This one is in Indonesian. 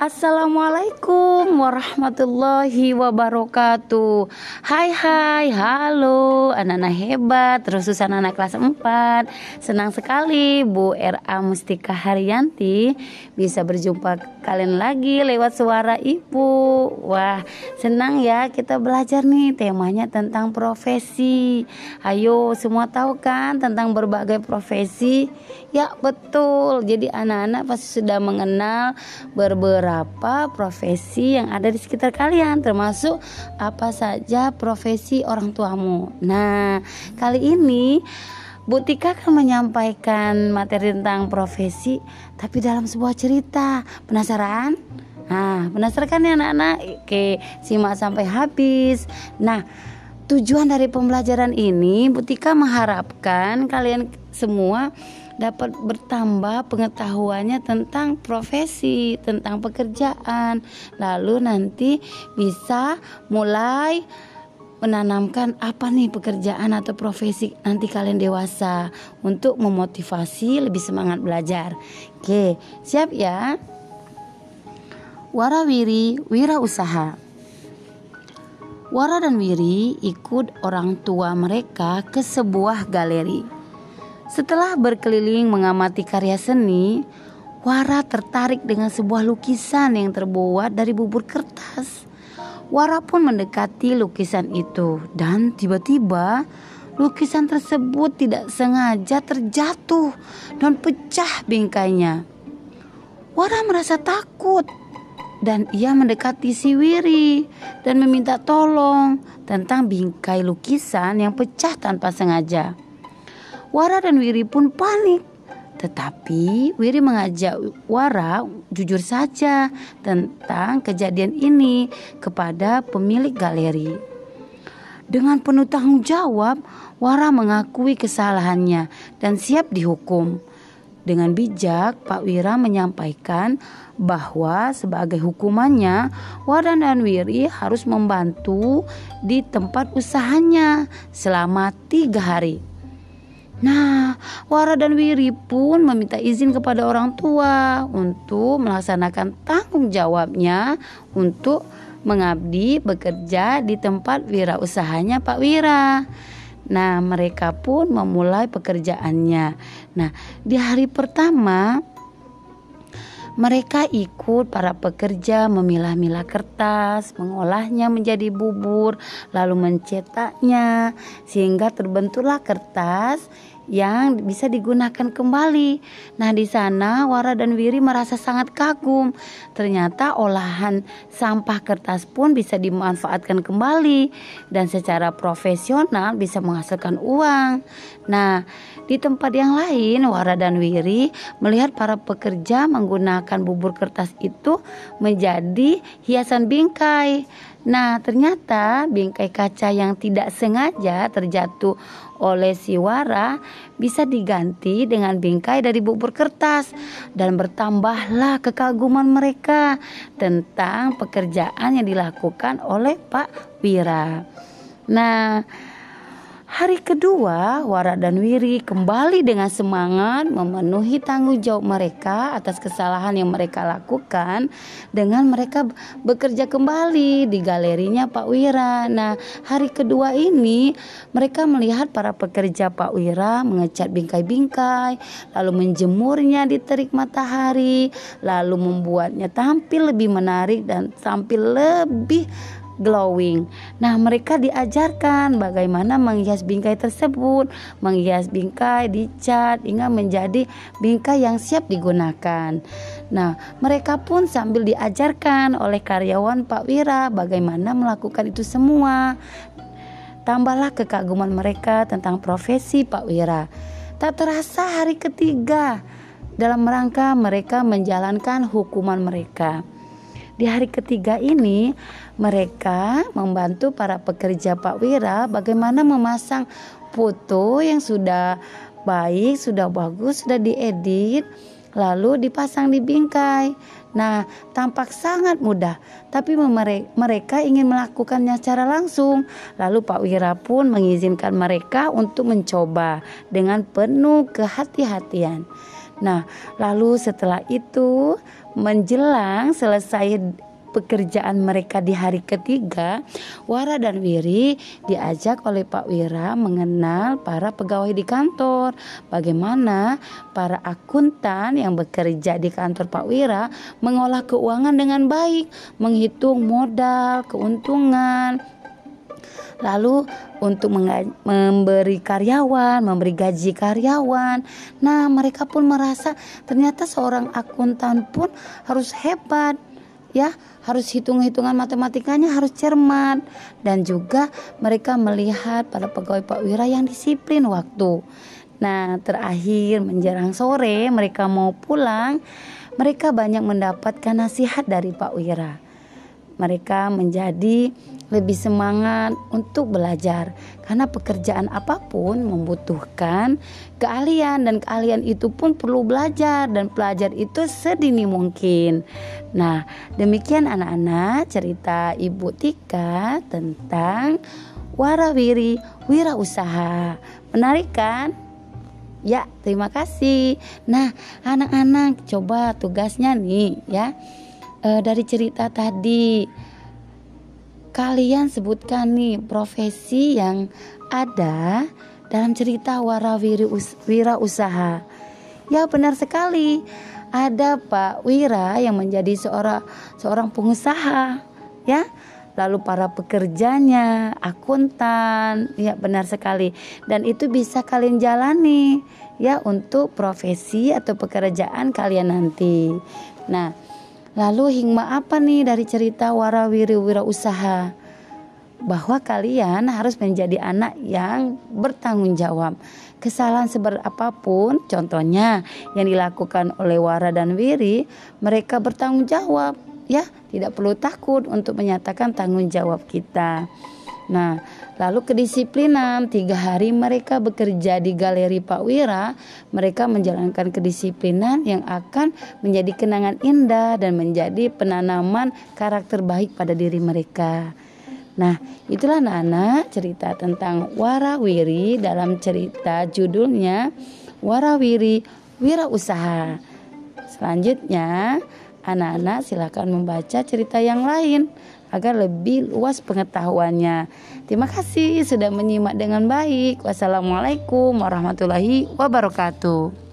Assalamualaikum warahmatullahi wabarakatuh. Hai hai halo. Anak-anak hebat terusan anak kelas 4 Senang sekali Bu R.A. Mustika Haryanti Bisa berjumpa kalian lagi lewat suara ibu. Wah senang ya kita belajar nih temanya tentang profesi. Ayo semua tahu kan tentang berbagai profesi? Ya betul. Jadi anak-anak pasti sudah mengenal beberapa beberapa profesi yang ada di sekitar kalian termasuk apa saja profesi orang tuamu. Nah, kali ini Bu Tika akan menyampaikan materi tentang profesi tapi dalam sebuah cerita. Penasaran? Nah, penasaran kan ya anak-anak? Oke, simak sampai habis. Nah, tujuan dari pembelajaran ini Bu Tika mengharapkan kalian semua dapat bertambah pengetahuannya tentang profesi, tentang pekerjaan. Lalu nanti bisa mulai menanamkan apa nih pekerjaan atau profesi nanti kalian dewasa untuk memotivasi lebih semangat belajar. Oke, siap ya? Warawiri wira usaha. Wara dan Wiri ikut orang tua mereka ke sebuah galeri. Setelah berkeliling mengamati karya seni, Wara tertarik dengan sebuah lukisan yang terbuat dari bubur kertas. Wara pun mendekati lukisan itu dan tiba-tiba lukisan tersebut tidak sengaja terjatuh dan pecah bingkainya. Wara merasa takut dan ia mendekati si Wiri dan meminta tolong tentang bingkai lukisan yang pecah tanpa sengaja. Wara dan Wiri pun panik. Tetapi Wiri mengajak Wara jujur saja tentang kejadian ini kepada pemilik galeri. Dengan penuh tanggung jawab, Wara mengakui kesalahannya dan siap dihukum. Dengan bijak, Pak Wira menyampaikan bahwa sebagai hukumannya, Wara dan Wiri harus membantu di tempat usahanya selama tiga hari. Nah, Wara dan Wiri pun meminta izin kepada orang tua untuk melaksanakan tanggung jawabnya untuk mengabdi bekerja di tempat wirausahanya Pak Wira. Nah, mereka pun memulai pekerjaannya. Nah, di hari pertama mereka ikut para pekerja memilah-milah kertas, mengolahnya menjadi bubur, lalu mencetaknya sehingga terbentuklah kertas yang bisa digunakan kembali. Nah, di sana Wara dan Wiri merasa sangat kagum. Ternyata olahan sampah kertas pun bisa dimanfaatkan kembali dan secara profesional bisa menghasilkan uang. Nah, di tempat yang lain Wara dan Wiri melihat para pekerja menggunakan bubur kertas itu menjadi hiasan bingkai. Nah, ternyata bingkai kaca yang tidak sengaja terjatuh oleh si Wara bisa diganti dengan bingkai dari bubur kertas dan bertambahlah kekaguman mereka tentang pekerjaan yang dilakukan oleh Pak Wira. Nah, Hari kedua, Wara dan Wiri kembali dengan semangat memenuhi tanggung jawab mereka atas kesalahan yang mereka lakukan dengan mereka bekerja kembali di galerinya Pak Wira. Nah, hari kedua ini mereka melihat para pekerja Pak Wira mengecat bingkai-bingkai, lalu menjemurnya di terik matahari, lalu membuatnya tampil lebih menarik dan tampil lebih glowing. Nah, mereka diajarkan bagaimana menghias bingkai tersebut, menghias bingkai dicat hingga menjadi bingkai yang siap digunakan. Nah, mereka pun sambil diajarkan oleh karyawan Pak Wira bagaimana melakukan itu semua. Tambahlah kekaguman mereka tentang profesi Pak Wira. Tak terasa hari ketiga dalam rangka mereka menjalankan hukuman mereka. Di hari ketiga ini, mereka membantu para pekerja Pak Wira bagaimana memasang foto yang sudah baik, sudah bagus, sudah diedit, lalu dipasang di bingkai. Nah, tampak sangat mudah, tapi mereka ingin melakukannya secara langsung. Lalu Pak Wira pun mengizinkan mereka untuk mencoba dengan penuh kehati-hatian. Nah, lalu setelah itu menjelang selesai pekerjaan mereka di hari ketiga, Wara dan Wiri diajak oleh Pak Wira mengenal para pegawai di kantor. Bagaimana para akuntan yang bekerja di kantor Pak Wira mengolah keuangan dengan baik, menghitung modal, keuntungan, lalu untuk memberi karyawan, memberi gaji karyawan. Nah, mereka pun merasa ternyata seorang akuntan pun harus hebat, ya harus hitung-hitungan matematikanya harus cermat dan juga mereka melihat pada pegawai Pak Wira yang disiplin waktu. Nah, terakhir menjelang sore mereka mau pulang, mereka banyak mendapatkan nasihat dari Pak Wira. Mereka menjadi lebih semangat untuk belajar karena pekerjaan apa pun membutuhkan keahlian dan keahlian itu pun perlu belajar dan pelajar itu sedini mungkin. Nah, demikian anak-anak cerita Ibu Tika tentang warawiri wirausaha. Menarik kan? Ya, terima kasih. Nah, anak-anak coba tugasnya nih ya. E, dari cerita tadi kalian sebutkan nih profesi yang ada dalam cerita warawiri wira usaha. Ya benar sekali. Ada Pak Wira yang menjadi seorang seorang pengusaha, ya. Lalu para pekerjanya, akuntan, ya benar sekali. Dan itu bisa kalian jalani ya untuk profesi atau pekerjaan kalian nanti. Nah, Lalu hikmah apa nih dari cerita warawiri wira usaha? Bahwa kalian harus menjadi anak yang bertanggung jawab. Kesalahan seberat apa pun, contohnya yang dilakukan oleh Wara dan Wiri, mereka bertanggung jawab, ya, tidak perlu takut untuk menyatakan tanggung jawab kita. Nah, lalu kedisiplinan. Tiga hari mereka bekerja di galeri Pak Wira. Mereka menjalankan kedisiplinan yang akan menjadi kenangan indah dan menjadi penanaman karakter baik pada diri mereka. Nah, itulah anak-anak cerita tentang warawiri dalam cerita judulnya Warawiri Wira Usaha. Selanjutnya, anak-anak silakan membaca cerita yang lain agar lebih luas pengetahuannya. Terima kasih sudah menyimak dengan baik. Wassalamualaikum warahmatullahi wabarakatuh.